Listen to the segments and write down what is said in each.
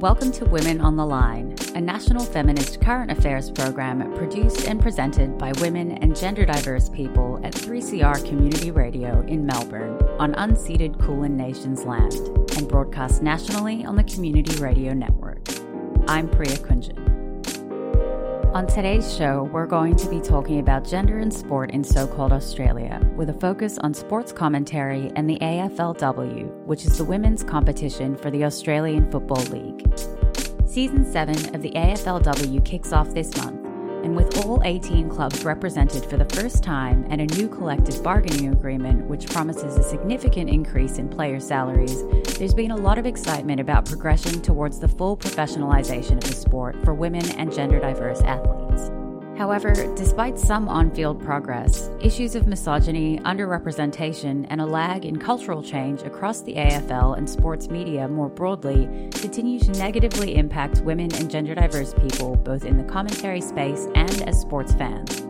Welcome to Women on the Line, a national feminist current affairs program produced and presented by women and gender diverse people at 3CR Community Radio in Melbourne on unceded Kulin Nations land and broadcast nationally on the Community Radio Network. I'm Priya Kunjan. On today's show, we're going to be talking about gender and sport in so called Australia, with a focus on sports commentary and the AFLW, which is the women's competition for the Australian Football League. Season 7 of the AFLW kicks off this month, and with all 18 clubs represented for the first time and a new collective bargaining agreement which promises a significant increase in player salaries, there's been a lot of excitement about progression towards the full professionalization of the sport for women and gender diverse athletes. However, despite some on field progress, issues of misogyny, underrepresentation, and a lag in cultural change across the AFL and sports media more broadly continue to negatively impact women and gender diverse people both in the commentary space and as sports fans.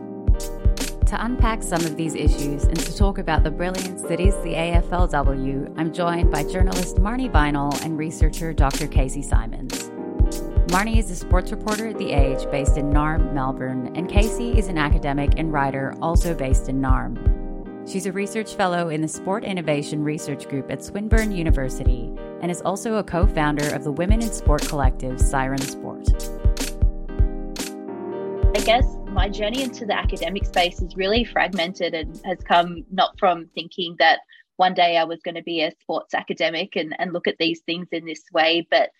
To unpack some of these issues and to talk about the brilliance that is the AFLW, I'm joined by journalist Marnie Vinall and researcher Dr. Kasey Symons. Marnie is a sports reporter at The Age based in Naarm, Melbourne, and Kasey is an academic and writer also based in Naarm. She's a research fellow in the Sport Innovation Research Group at Swinburne University and is also a co founder of the Women in Sport collective Siren Sport. I guess my journey into the academic space is really fragmented and has come not from thinking that one day I was going to be a sports academic and, and look at these things in this way, but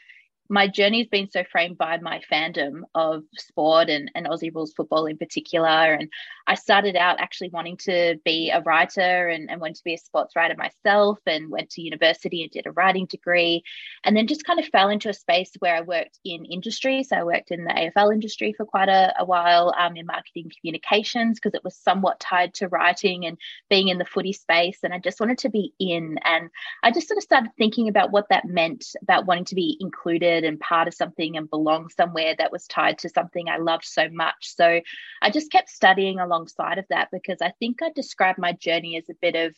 my journey has been so framed by my fandom of sport and, and Aussie rules football in particular. And I started out actually wanting to be a writer and, and wanted to be a sports writer myself and went to university and did a writing degree. And then just kind of fell into a space where I worked in industry. So I worked in the AFL industry for quite a, a while um, in marketing communications because it was somewhat tied to writing and being in the footy space. And I just wanted to be in. And I just sort of started thinking about what that meant about wanting to be included and part of something and belong somewhere that was tied to something I loved so much. So I just kept studying alongside of that because I think I describe my journey as a bit of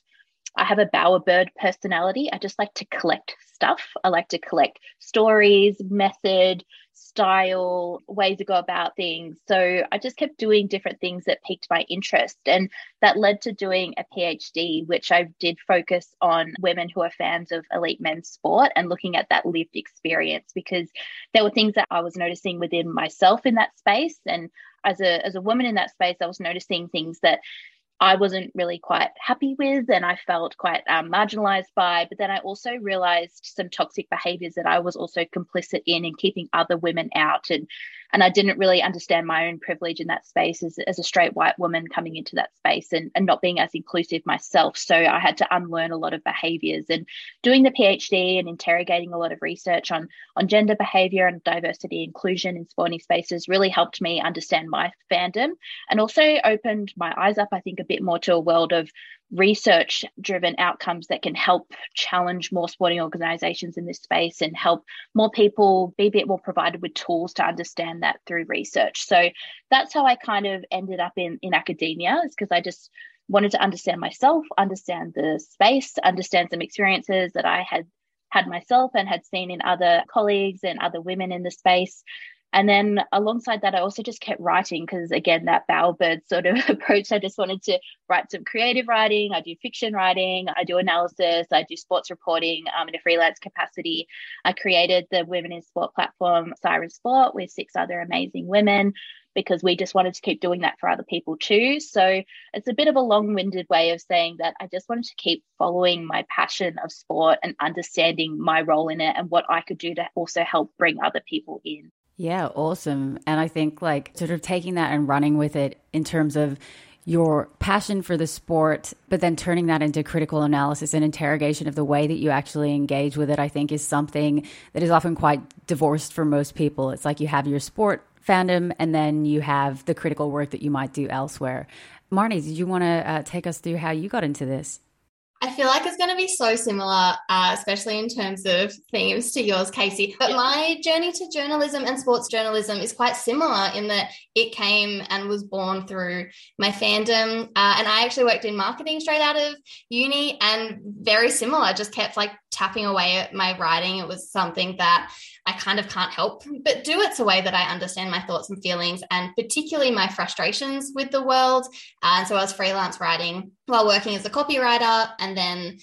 I have a bowerbird personality. I just like to collect stuff. I like to collect stories, method, style, ways to go about things. So I just kept doing different things that piqued my interest. And that led to doing a PhD, which I did focus on women who are fans of elite men's sport and looking at that lived experience because there were things that I was noticing within myself in that space. And as a as a woman in that space, I was noticing things that I wasn't really quite happy with and I felt quite um, marginalized by. But then I also realized some toxic behaviors that I was also complicit in in keeping other women out. And and I didn't really understand my own privilege in that space as, as a straight white woman coming into that space and, and not being as inclusive myself. So I had to unlearn a lot of behaviors and doing the PhD and interrogating a lot of research on, on gender behavior and diversity inclusion in sporting spaces really helped me understand my fandom and also opened my eyes up, I think, a bit more to a world of research driven outcomes that can help challenge more sporting organizations in this space and help more people be a bit more provided with tools to understand that through research. So that's how i kind of ended up in in academia is because i just wanted to understand myself understand the space understand some experiences that i had had myself and had seen in other colleagues and other women in the space and then alongside that, I also just kept writing because, again, that bowerbird sort of approach. I just wanted to write some creative writing. I do fiction writing. I do analysis. I do sports reporting um, in a freelance capacity. I created the Women in Sport platform, Siren Sport, with six other amazing women because we just wanted to keep doing that for other people too. So it's a bit of a long winded way of saying that I just wanted to keep following my passion of sport and understanding my role in it and what I could do to also help bring other people in. Yeah, awesome. And I think like sort of taking that and running with it in terms of your passion for the sport, but then turning that into critical analysis and interrogation of the way that you actually engage with it, I think is something that is often quite divorced for most people. It's like you have your sport fandom and then you have the critical work that you might do elsewhere. Marnie, did you want to uh, take us through how you got into this? I feel like it's going to be so similar, uh, especially in terms of themes to yours, Kasey. But my journey to journalism and sports journalism is quite similar in that it came and was born through my fandom. Uh, and I actually worked in marketing straight out of uni and very similar, just kept like tapping away at my writing. It was something that I kind of can't help but do It's a way that I understand my thoughts and feelings and particularly my frustrations with the world. Uh, and so I was freelance writing while working as a copywriter and then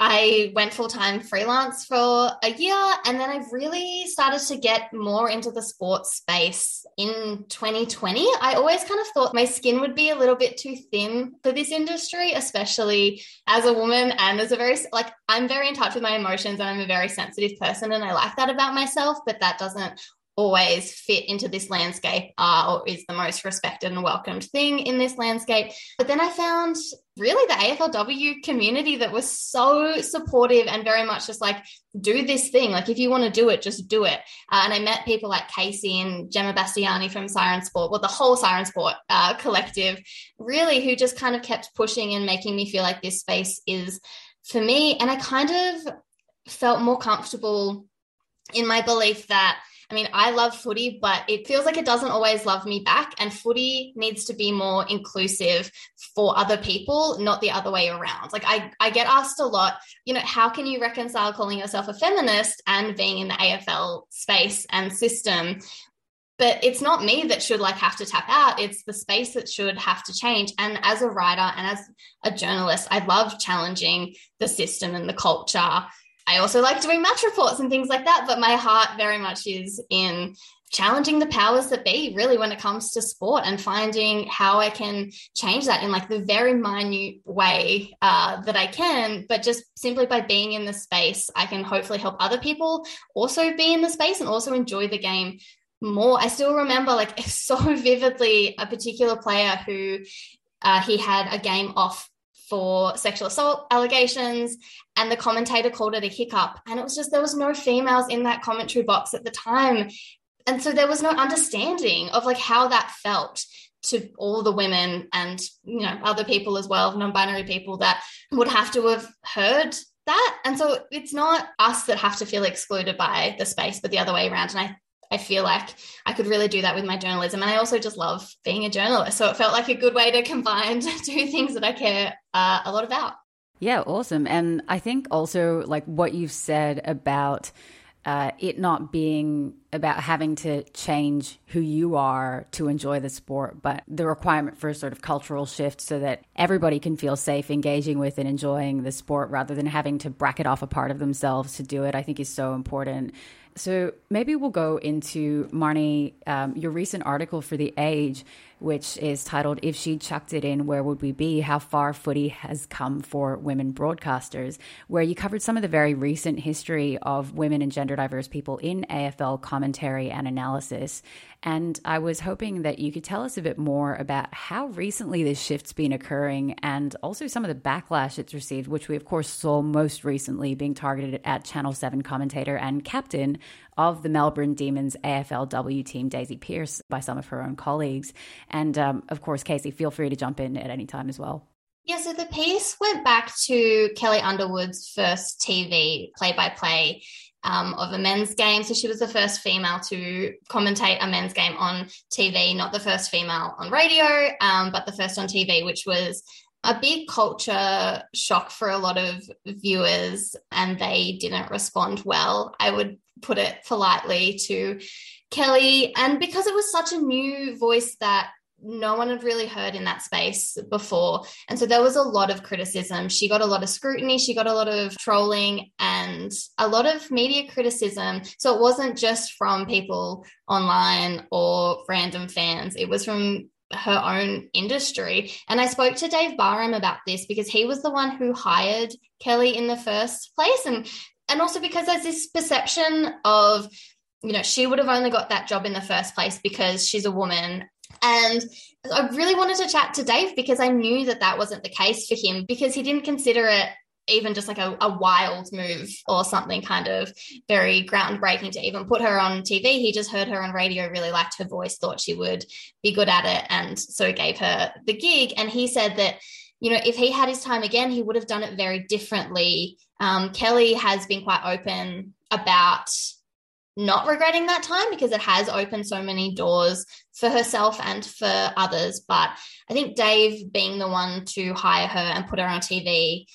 I went full time freelance for a year and then I really started to get more into the sports space in 2020. I always kind of thought my skin would be a little bit too thin for this industry, especially as a woman and as a very, like, I'm very in touch with my emotions and I'm a very sensitive person and I like that about myself, but that doesn't always fit into this landscape uh, or is the most respected and welcomed thing in this landscape. But then I found really the AFLW community that was so supportive and very much just like, do this thing. Like, if you want to do it, just do it. Uh, and I met people like Kasey and Gemma Bastiani from Siren Sport, well, the whole Siren Sport uh, collective, really, who just kind of kept pushing and making me feel like this space is for me. And I kind of felt more comfortable in my belief that I mean, I love footy, but it feels like it doesn't always love me back. And footy needs to be more inclusive for other people, not the other way around. Like I, I get asked a lot, you know, how can you reconcile calling yourself a feminist and being in the AFL space and system? But it's not me that should like have to tap out. It's the space that should have to change. And as a writer and as a journalist, I love challenging the system and the culture I also like doing match reports and things like that, but my heart very much is in challenging the powers that be really when it comes to sport and finding how I can change that in like the very minute way uh, that I can. But just simply by being in the space, I can hopefully help other people also be in the space and also enjoy the game more. I still remember like so vividly a particular player who uh, he had a game off for sexual assault allegations and the commentator called it a hiccup. And it was just there was no females in that commentary box at the time. And so there was no understanding of like how that felt to all the women and you know other people as well non-binary people that would have to have heard that. And so it's not us that have to feel excluded by the space but the other way around. And i I feel like I could really do that with my journalism. And I also just love being a journalist. So it felt like a good way to combine two things that I care uh, a lot about. Yeah, awesome. And I think also, like what you've said about uh, it not being about having to change who you are to enjoy the sport, but the requirement for a sort of cultural shift so that everybody can feel safe engaging with and enjoying the sport rather than having to bracket off a part of themselves to do it, I think is so important. So maybe we'll go into Marnie, um, your recent article for The Age, which is titled If She Chucked It In, Where Would We Be? How Far Footy Has Come for Women Broadcasters, where you covered some of the very recent history of women and gender diverse people in AFL commentary and analysis. And I was hoping that you could tell us a bit more about how recently this shift's been occurring and also some of the backlash it's received, which we, of course, saw most recently being targeted at Channel 7 commentator and captain of the Melbourne Demons AFLW team, Daisy Pearce, by some of her own colleagues. And um, of course, Kasey, feel free to jump in at any time as well. Yeah, so the piece went back to Kelli Underwood's first TV play by play um, of a men's game. So she was the first female to commentate a men's game on TV, not the first female on radio, um, but the first on TV, which was a big culture shock for a lot of viewers, and they didn't respond well. I would put it politely to Kelli. And because it was such a new voice that no one had really heard in that space before. And so there was a lot of criticism. She got a lot of scrutiny, she got a lot of trolling and a lot of media criticism. So it wasn't just from people online or random fans, it was from her own industry. And I spoke to Dave Barham about this because he was the one who hired Kelli in the first place. And and also because there's this perception of you know she would have only got that job in the first place because she's a woman and I really wanted to chat to Dave because I knew that that wasn't the case for him because he didn't consider it even just like a, a, wild move or something kind of very groundbreaking to even put her on TV. He just heard her on radio, really liked her voice, thought she would be good at it, and so gave her the gig. And he said that you know, if he had his time again, he would have done it very differently. Um, Kelli has been quite open about not regretting that time because it has opened so many doors for herself and for others. But I think Dave being the one to hire her and put her on TV,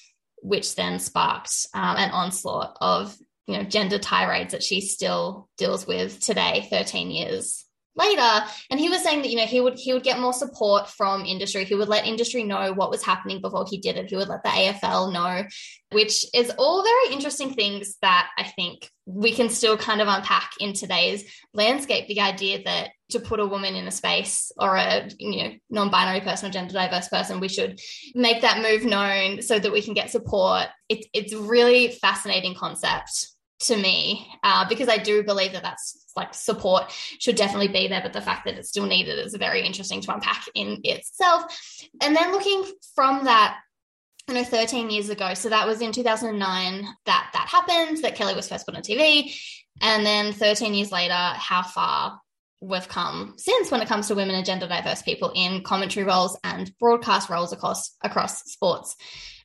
which then sparked um, an onslaught of you know gender tirades that she still deals with today, 13 years later and he was saying that you know he would he would get more support from industry. He would let industry know what was happening before he did it. He would let the AFL know which is all very interesting things that I think we can still kind of unpack in today's landscape. The idea that to put a woman in a space or a you know non-binary person or gender diverse person we should make that move known so that we can get support. It's it's really fascinating concept to me uh, because I do believe that that's like support should definitely be there, but the fact that it's still needed is very interesting to unpack in itself. And then looking from that you know 13 years ago so that was in 2009 that that happened that kelli was first put on tv and then 13 years later how far we've come since when it comes to women and gender diverse people in commentary roles and broadcast roles across across sports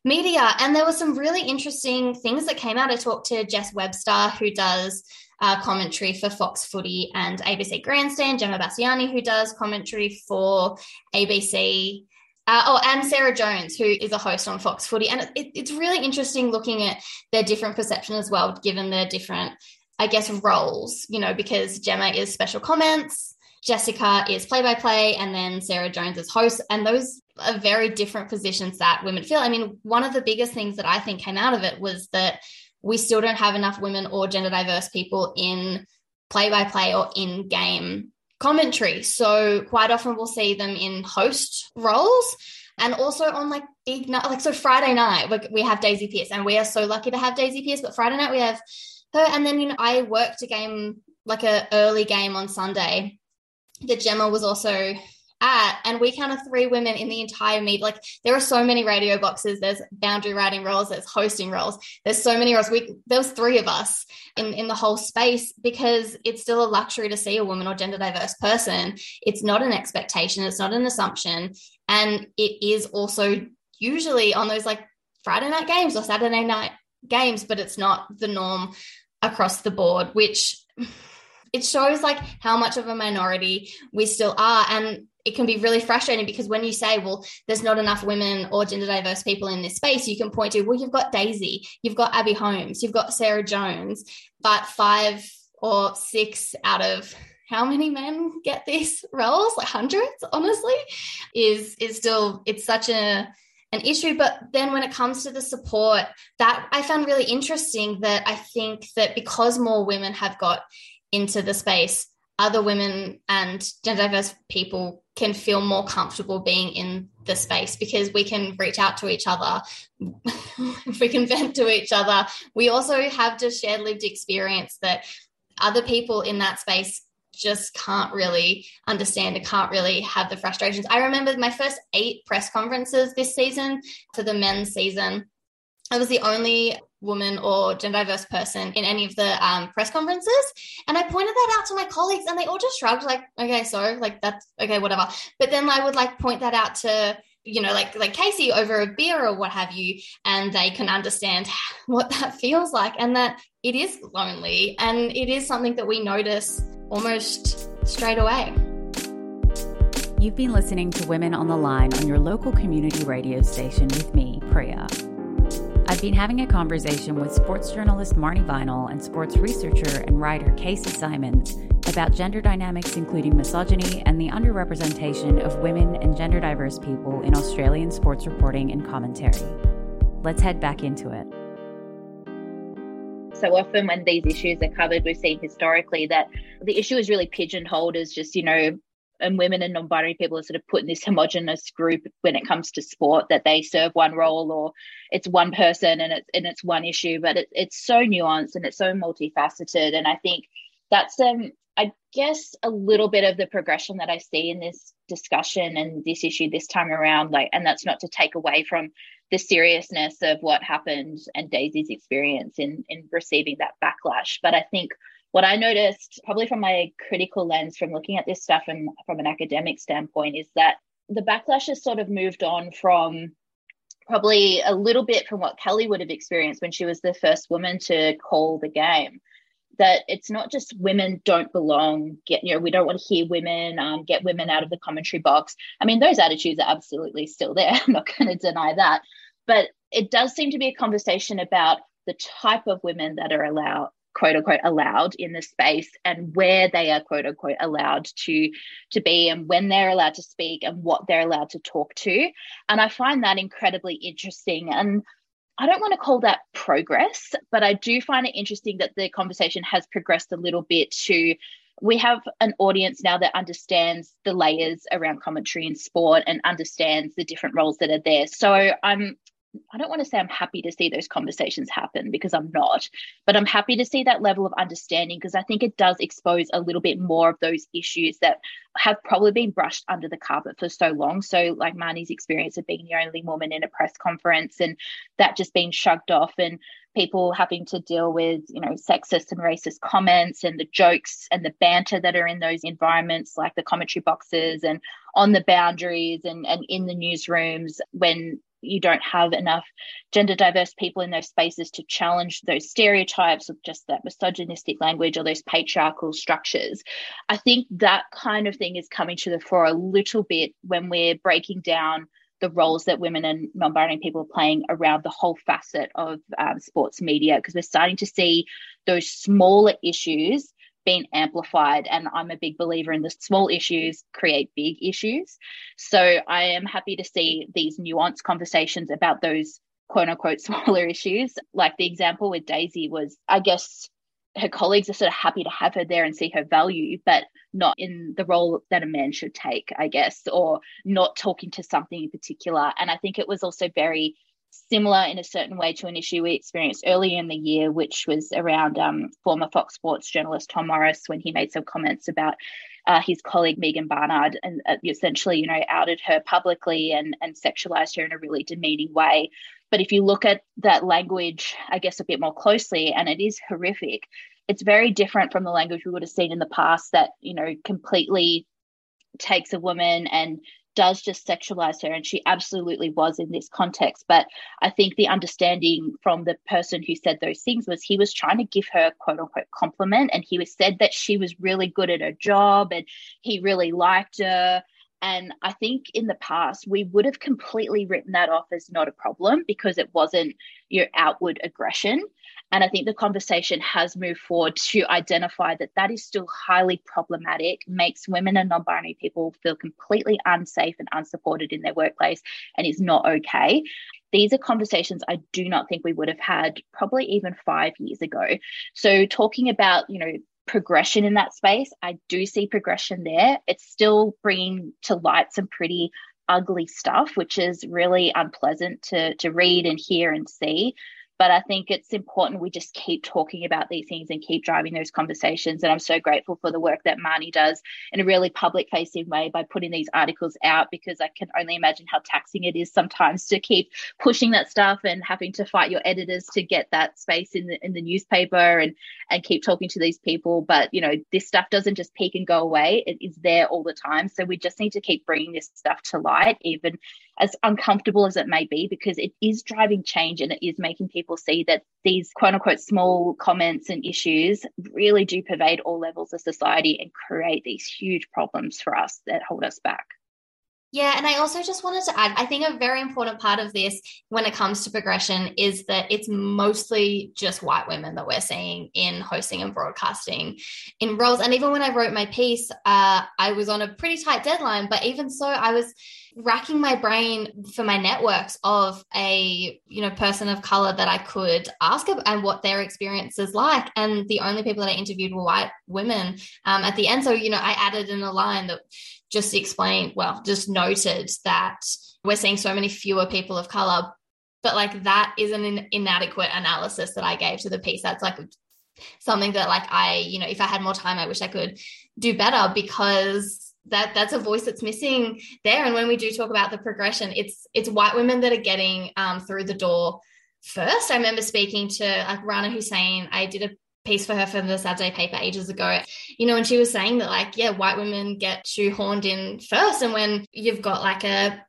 media. And there were some really interesting things that came out. I talked to Jess Webster, who does uh, commentary for Fox Footy and ABC Grandstand, Gemma Bastiani, who does commentary for ABC. Uh, oh, and Sarah Jones, who is a host on Fox Footy. And it, it's really interesting looking at their different perception as well, given their different, I guess, roles, you know, because Gemma is special comments, Jessica is play by play, and then Sarah Jones is host. And those are very different positions that women feel. I mean, one of the biggest things that I think came out of it was that we still don't have enough women or gender diverse people in play by play or in game commentary. So quite often we'll see them in host roles and also on like big night, like so Friday night we have Daisy Pearce and we are so lucky to have Daisy Pearce, but Friday night we have her and then you know I worked a game like a early game on Sunday that Gemma was also at and we counted three women in the entire meet. Like there are so many radio boxes. There's boundary writing roles. There's hosting roles. There's so many roles. We there was three of us in in the whole space because it's still a luxury to see a woman or gender diverse person. It's not an expectation. It's not an assumption. And it is also usually on those like friday night games or saturday night games but it's not the norm across the board which it shows like how much of a minority we still are. And it can be really frustrating because when you say, well, there's not enough women or gender diverse people in this space, you can point to, well, you've got Daisy, you've got Abbey Holmes, you've got Sarah Jones, but five or six out of how many men get these roles? Like hundreds honestly is is still it's such a an issue. But then when it comes to the support that i found really interesting that i think that because more women have got into the space other women and gender diverse people can feel more comfortable being in the space because we can reach out to each other we can vent to each other. We also have just shared lived experience that other people in that space just can't really understand and can't really have the frustrations. I remember my first eight press conferences this season for the men's season. I was the only woman or gender diverse person in any of the um, press conferences. And I pointed that out to my colleagues and they all just shrugged, like, okay, so like that's okay, whatever. But then I would like point that out to you know like like kasey over a beer or what have you and they can understand what that feels like and that it is lonely and it is something that we notice almost straight away You've been listening to Women on the Line on your local community radio station with me, Priya. I've been having a conversation with sports journalist Marnie Vinall and sports researcher and writer Kasey Symons about gender dynamics, including misogyny and the underrepresentation of women and gender diverse people in Australian sports reporting and commentary. Let's head back into it. So often, when these issues are covered, we've seen historically that the issue is really pigeonholed as just, you know, and women and non-binary people are sort of put in this homogenous group when it comes to sport that they serve one role or it's one person and it's and it's one issue but it, it's so nuanced and it's so multifaceted. And i think that's um i guess a little bit of the progression that i see in this discussion and this issue this time around like and that's not to take away from the seriousness of what happened and daisy's experience in in receiving that backlash. But i think what I noticed, probably from my critical lens, from looking at this stuff and from an academic standpoint, is that the backlash has sort of moved on from probably a little bit from what Kelli would have experienced when she was the first woman to call the game. That it's not just women don't belong. Get you know we don't want to hear women. Um, get women out of the commentary box. I mean those attitudes are absolutely still there. I'm not going to deny that, but it does seem to be a conversation about the type of women that are allowed quote unquote allowed in the space and where they are quote unquote allowed to to be and when they're allowed to speak and what they're allowed to talk to and i find that incredibly interesting and I don't want to call that progress, but I do find it interesting that the conversation has progressed a little bit to we have an audience now that understands the layers around commentary and sport and understands the different roles that are there. So I'm I don't want to say I'm happy to see those conversations happen because I'm not, but I'm happy to see that level of understanding because I think it does expose a little bit more of those issues that have probably been brushed under the carpet for so long. So, like Marnie's experience of being the only woman in a press conference and that just being shrugged off, and people having to deal with, you know, sexist and racist comments and the jokes and the banter that are in those environments, like the commentary boxes and on the boundaries and, and in the newsrooms when you don't have enough gender diverse people in those spaces to challenge those stereotypes of just that misogynistic language or those patriarchal structures. I think that kind of thing is coming to the fore a little bit when we're breaking down the roles that women and non-binary people are playing around the whole facet of um, sports media because we're starting to see those smaller issues been amplified. And I'm a big believer in the small issues create big issues. So I am happy to see these nuanced conversations about those quote unquote smaller issues. Like the example with Daisy was, I guess her colleagues are sort of happy to have her there and see her value, but not in the role that a man should take, I guess, or not talking to something in particular. And I think it was also very similar in a certain way to an issue we experienced earlier in the year, which was around um, former Fox Sports journalist Tom Morris when he made some comments about uh, his colleague Megan Barnard and uh, essentially, you know, outed her publicly and, and sexualized her in a really demeaning way. But if you look at that language, I guess, a bit more closely, and it is horrific, it's very different from the language we would have seen in the past that, you know, completely takes a woman and does just sexualize her and she absolutely was in this context but i think the understanding from the person who said those things was he was trying to give her quote unquote compliment and he was said that she was really good at her job and he really liked her and I think in the past, we would have completely written that off as not a problem because it wasn't your outward aggression. And I think the conversation has moved forward to identify that that is still highly problematic, makes women and non binary people feel completely unsafe and unsupported in their workplace, and is not okay. These are conversations I do not think we would have had probably even five years ago. So, talking about, you know, progression in that space, I do see progression there. It's still bringing to light some pretty ugly stuff, which is really unpleasant to, to read and hear and see. But I think it's important we just keep talking about these things and keep driving those conversations. And I'm so grateful for the work that Marnie does in a really public facing way by putting these articles out because I can only imagine how taxing it is sometimes to keep pushing that stuff and having to fight your editors to get that space in the in the newspaper and and keep talking to these people. But you know, this stuff doesn't just peak and go away. It is there all the time. So we just need to keep bringing this stuff to light, even as uncomfortable as it may be, because it is driving change and it is making people see that these quote unquote small comments and issues really do pervade all levels of society and create these huge problems for us that hold us back. Yeah, and I also just wanted to add I think a very important part of this when it comes to progression is that it's mostly just white women that we're seeing in hosting and broadcasting in roles. And even when I wrote my piece, uh, I was on a pretty tight deadline, but even so, I was racking my brain for my networks of a you know person of color that I could ask and what their experience is like. And the only people that I interviewed were white women um, at the end. So you know, I added in a line that just explained, well, just noted that we're seeing so many fewer people of color, but like that is an inadequate analysis that I gave to the piece. That's like something that like I, you know, if I had more time, I wish I could do better because that that's a voice that's missing there. And when we do talk about the progression, it's it's white women that are getting um, through the door first. I remember speaking to like Rana Hussain. I did a piece for her for the Saturday paper ages ago, you know, and she was saying that like, yeah, white women get shoehorned in first. And when you've got like a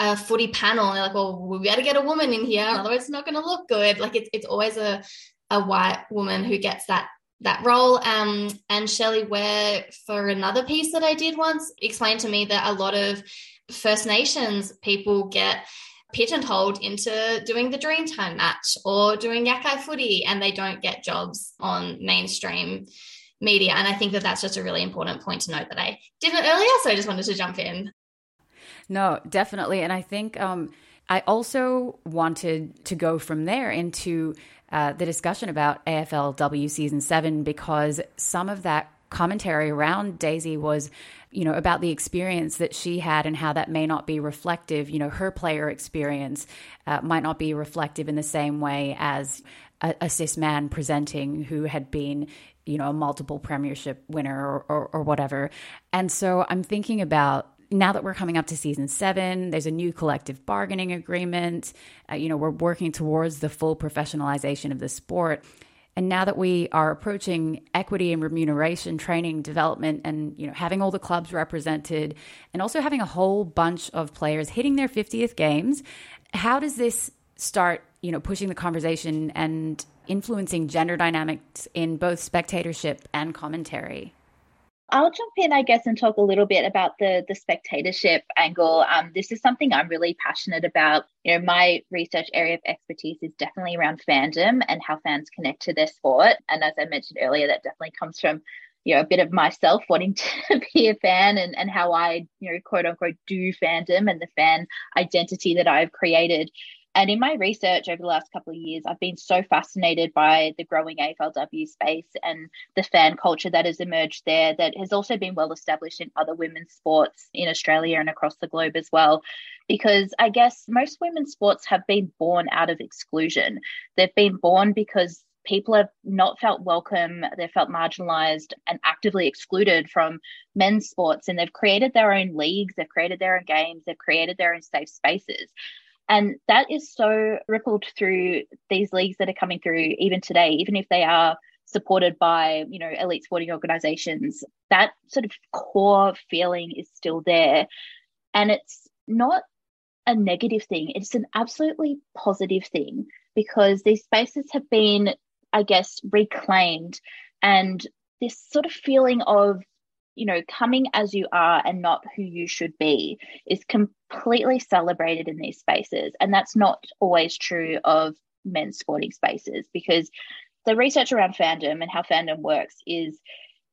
a footy panel they're like, well, we better get a woman in here, otherwise it's not going to look good. Like it's, it's always a, a white woman who gets that that role. Um, and Shelley Ware, for another piece that I did once, explained to me that a lot of First Nations people get pigeonholed into doing the Dreamtime match or doing Yokayi footy, and they don't get jobs on mainstream media. And I think that that's just a really important point to note that I didn't earlier. So I just wanted to jump in. No, definitely. And I think um, I also wanted to go from there into uh, the discussion about AFLW season seven because some of that commentary around Daisy was, you know, about the experience that she had and how that may not be reflective. You know, her player experience uh, might not be reflective in the same way as a, a cis man presenting who had been, you know, a multiple premiership winner or, or, or whatever. And so I'm thinking about now that we're coming up to season seven, there's a new collective bargaining agreement. Uh, you know, we're working towards the full professionalization of the sport. And now that we are approaching equity and remuneration, training, development, and you know having all the clubs represented, and also having a whole bunch of players hitting their 50th games, how does this start? You know, pushing the conversation and influencing gender dynamics in both spectatorship and commentary. I'll jump in, I guess, and talk a little bit about the the spectatorship angle. Um, this is something I'm really passionate about. You know, my research area of expertise is definitely around fandom and how fans connect to their sport. And as I mentioned earlier, that definitely comes from you know a bit of myself wanting to be a fan and and how I you know quote unquote do fandom and the fan identity that I've created. And in my research over the last couple of years, I've been so fascinated by the growing AFLW space and the fan culture that has emerged there, that has also been well established in other women's sports in Australia and across the globe as well. Because I guess most women's sports have been born out of exclusion. They've been born because people have not felt welcome, they've felt marginalized and actively excluded from men's sports. And they've created their own leagues, they've created their own games, they've created their own safe spaces. And that is so rippled through these leagues that are coming through even today, even if they are supported by, you know, elite sporting organizations, that sort of core feeling is still there. And it's not a negative thing, it's an absolutely positive thing because these spaces have been, I guess, reclaimed. And this sort of feeling of you know, coming as you are and not who you should be is completely celebrated in these spaces. And that's not always true of men's sporting spaces because the research around fandom and how fandom works is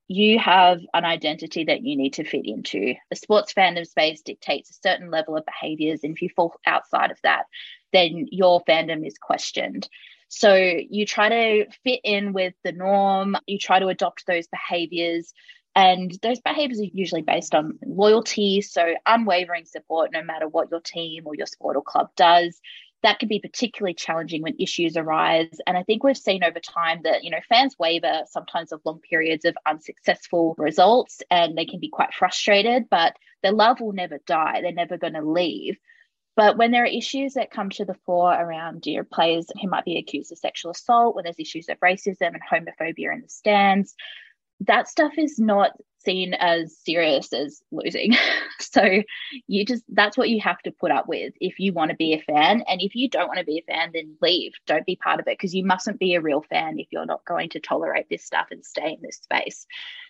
you have an identity that you need to fit into. The sports fandom space dictates a certain level of behaviors. And if you fall outside of that, then your fandom is questioned. So you try to fit in with the norm, you try to adopt those behaviors and those behaviors are usually based on loyalty, so unwavering support no matter what your team or your sport or club does. That can be particularly challenging when issues arise. And I think we've seen over time that, you know, fans waver sometimes of long periods of unsuccessful results and they can be quite frustrated, but their love will never die. They're never going to leave. But when there are issues that come to the fore around your players who might be accused of sexual assault, when there's issues of racism and homophobia in the stands, that stuff is not seen as serious as losing. so you just that's what you have to put up with if you want to be a fan. And if you don't want to be a fan, then leave. Don't be part of it because you mustn't be a real fan if you're not going to tolerate this stuff and stay in this space.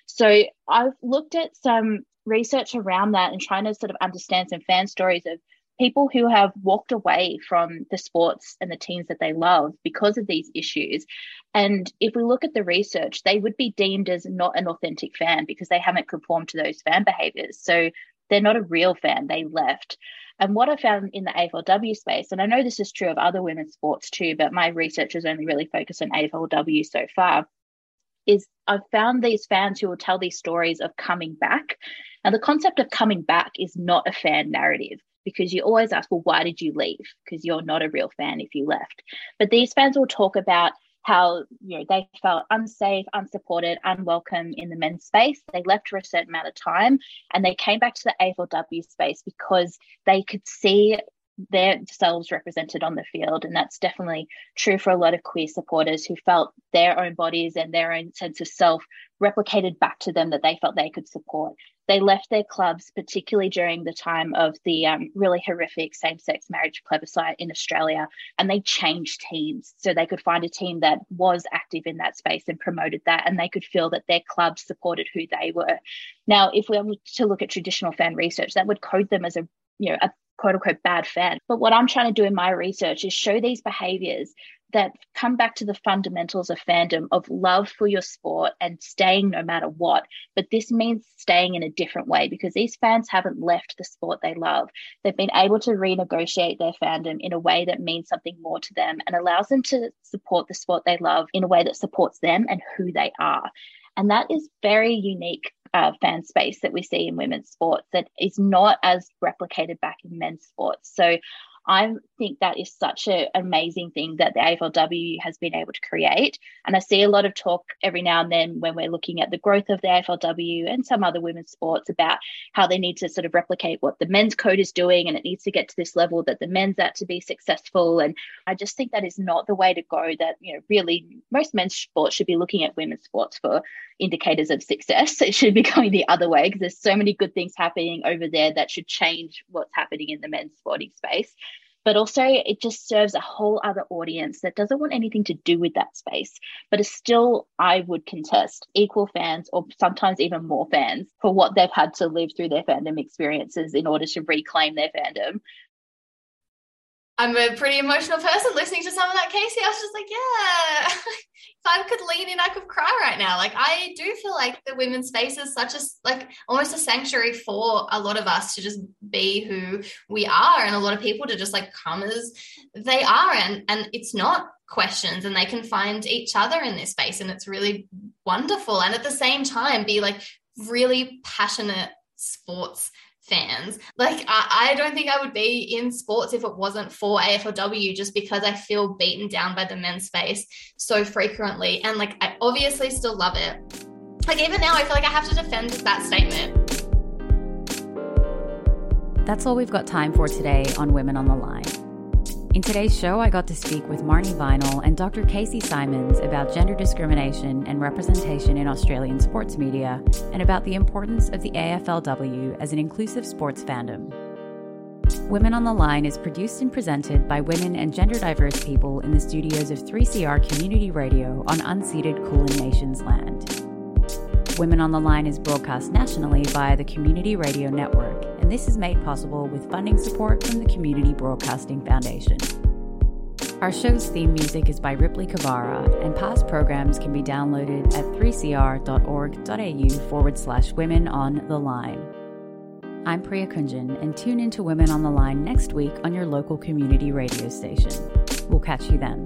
So I've looked at some research around that and trying to sort of understand some fan stories of people who have walked away from the sports and the teams that they love because of these issues. And if we look at the research, they would be deemed as not an authentic fan because they haven't conformed to those fan behaviors. So they're not a real fan, they left. And what I found in the AFLW space, and I know this is true of other women's sports too, but my research has only really focused on AFLW so far, is I've found these fans who will tell these stories of coming back. And the concept of coming back is not a fan narrative because you always ask, well, why did you leave? Because you're not a real fan if you left. But these fans will talk about how you know they felt unsafe, unsupported, unwelcome in the men's space. They left for a certain amount of time and they came back to the AFLW space because they could see themselves represented on the field. And that's definitely true for a lot of queer supporters who felt their own bodies and their own sense of self replicated back to them that they felt they could support they left their clubs, particularly during the time of the um, really horrific same sex marriage plebiscite in Australia, and they changed teams so they could find a team that was active in that space and promoted that, and they could feel that their club supported who they were. Now, if we were to look at traditional fan research, that would code them as a you know a quote unquote bad fan. But what I'm trying to do in my research is show these behaviors that come back to the fundamentals of fandom of love for your sport and staying no matter what. But this means staying in a different way because these fans haven't left the sport they love. They've been able to renegotiate their fandom in a way that means something more to them and allows them to support the sport they love in a way that supports them and who they are. And that is very unique uh, fan space that we see in women's sports that is not as replicated back in men's sports. So I think that is such an amazing thing that the AFLW has been able to create. And I see a lot of talk every now and then when we're looking at the growth of the AFLW and some other women's sports about how they need to sort of replicate what the men's code is doing and it needs to get to this level that the men's at to be successful. And I just think that is not the way to go, that, you know, really most men's sports should be looking at women's sports for indicators of success. It should be going the other way because there's so many good things happening over there that should change what's happening in the men's sporting space. But also, it just serves a whole other audience that doesn't want anything to do with that space, but is still, I would contest, equal fans or sometimes even more fans for what they've had to live through their fandom experiences in order to reclaim their fandom. I'm a pretty emotional person listening to some of that, Kasey. I was just like, yeah, if I could lean in, I could cry right now. Like, I do feel like the women's space is such a, like, almost a sanctuary for a lot of us to just be who we are and a lot of people to just like come as they are. And, and it's not questions and they can find each other in this space. And it's really wonderful. And at the same time, be like really passionate sports fans. Like, I, I, don't think I would be in sports if it wasn't for AFLW, just because I feel beaten down by the men's space so frequently. And like, I obviously still love it. Like, even now, I feel like I have to defend that statement. That's all we've got time for today on Women on the Line. In today's show, I got to speak with Marnie Vinall and Dr. Kasey Symons about gender discrimination and representation in Australian sports media and about the importance of the AFLW as an inclusive sports fandom. Women on the Line is produced and presented by women and gender diverse people in the studios of 3CR Community Radio on unceded Kulin Nations land. Women on the Line is broadcast nationally via the Community Radio Network, and this is made possible with funding support from the Community Broadcasting Foundation. Our show's theme music is by Ripley Kavara, and past programs can be downloaded at 3cr.org.au forward slash women on the line. I'm Priya Kunjan, and tune into Women on the Line next week on your local community radio station. We'll catch you then.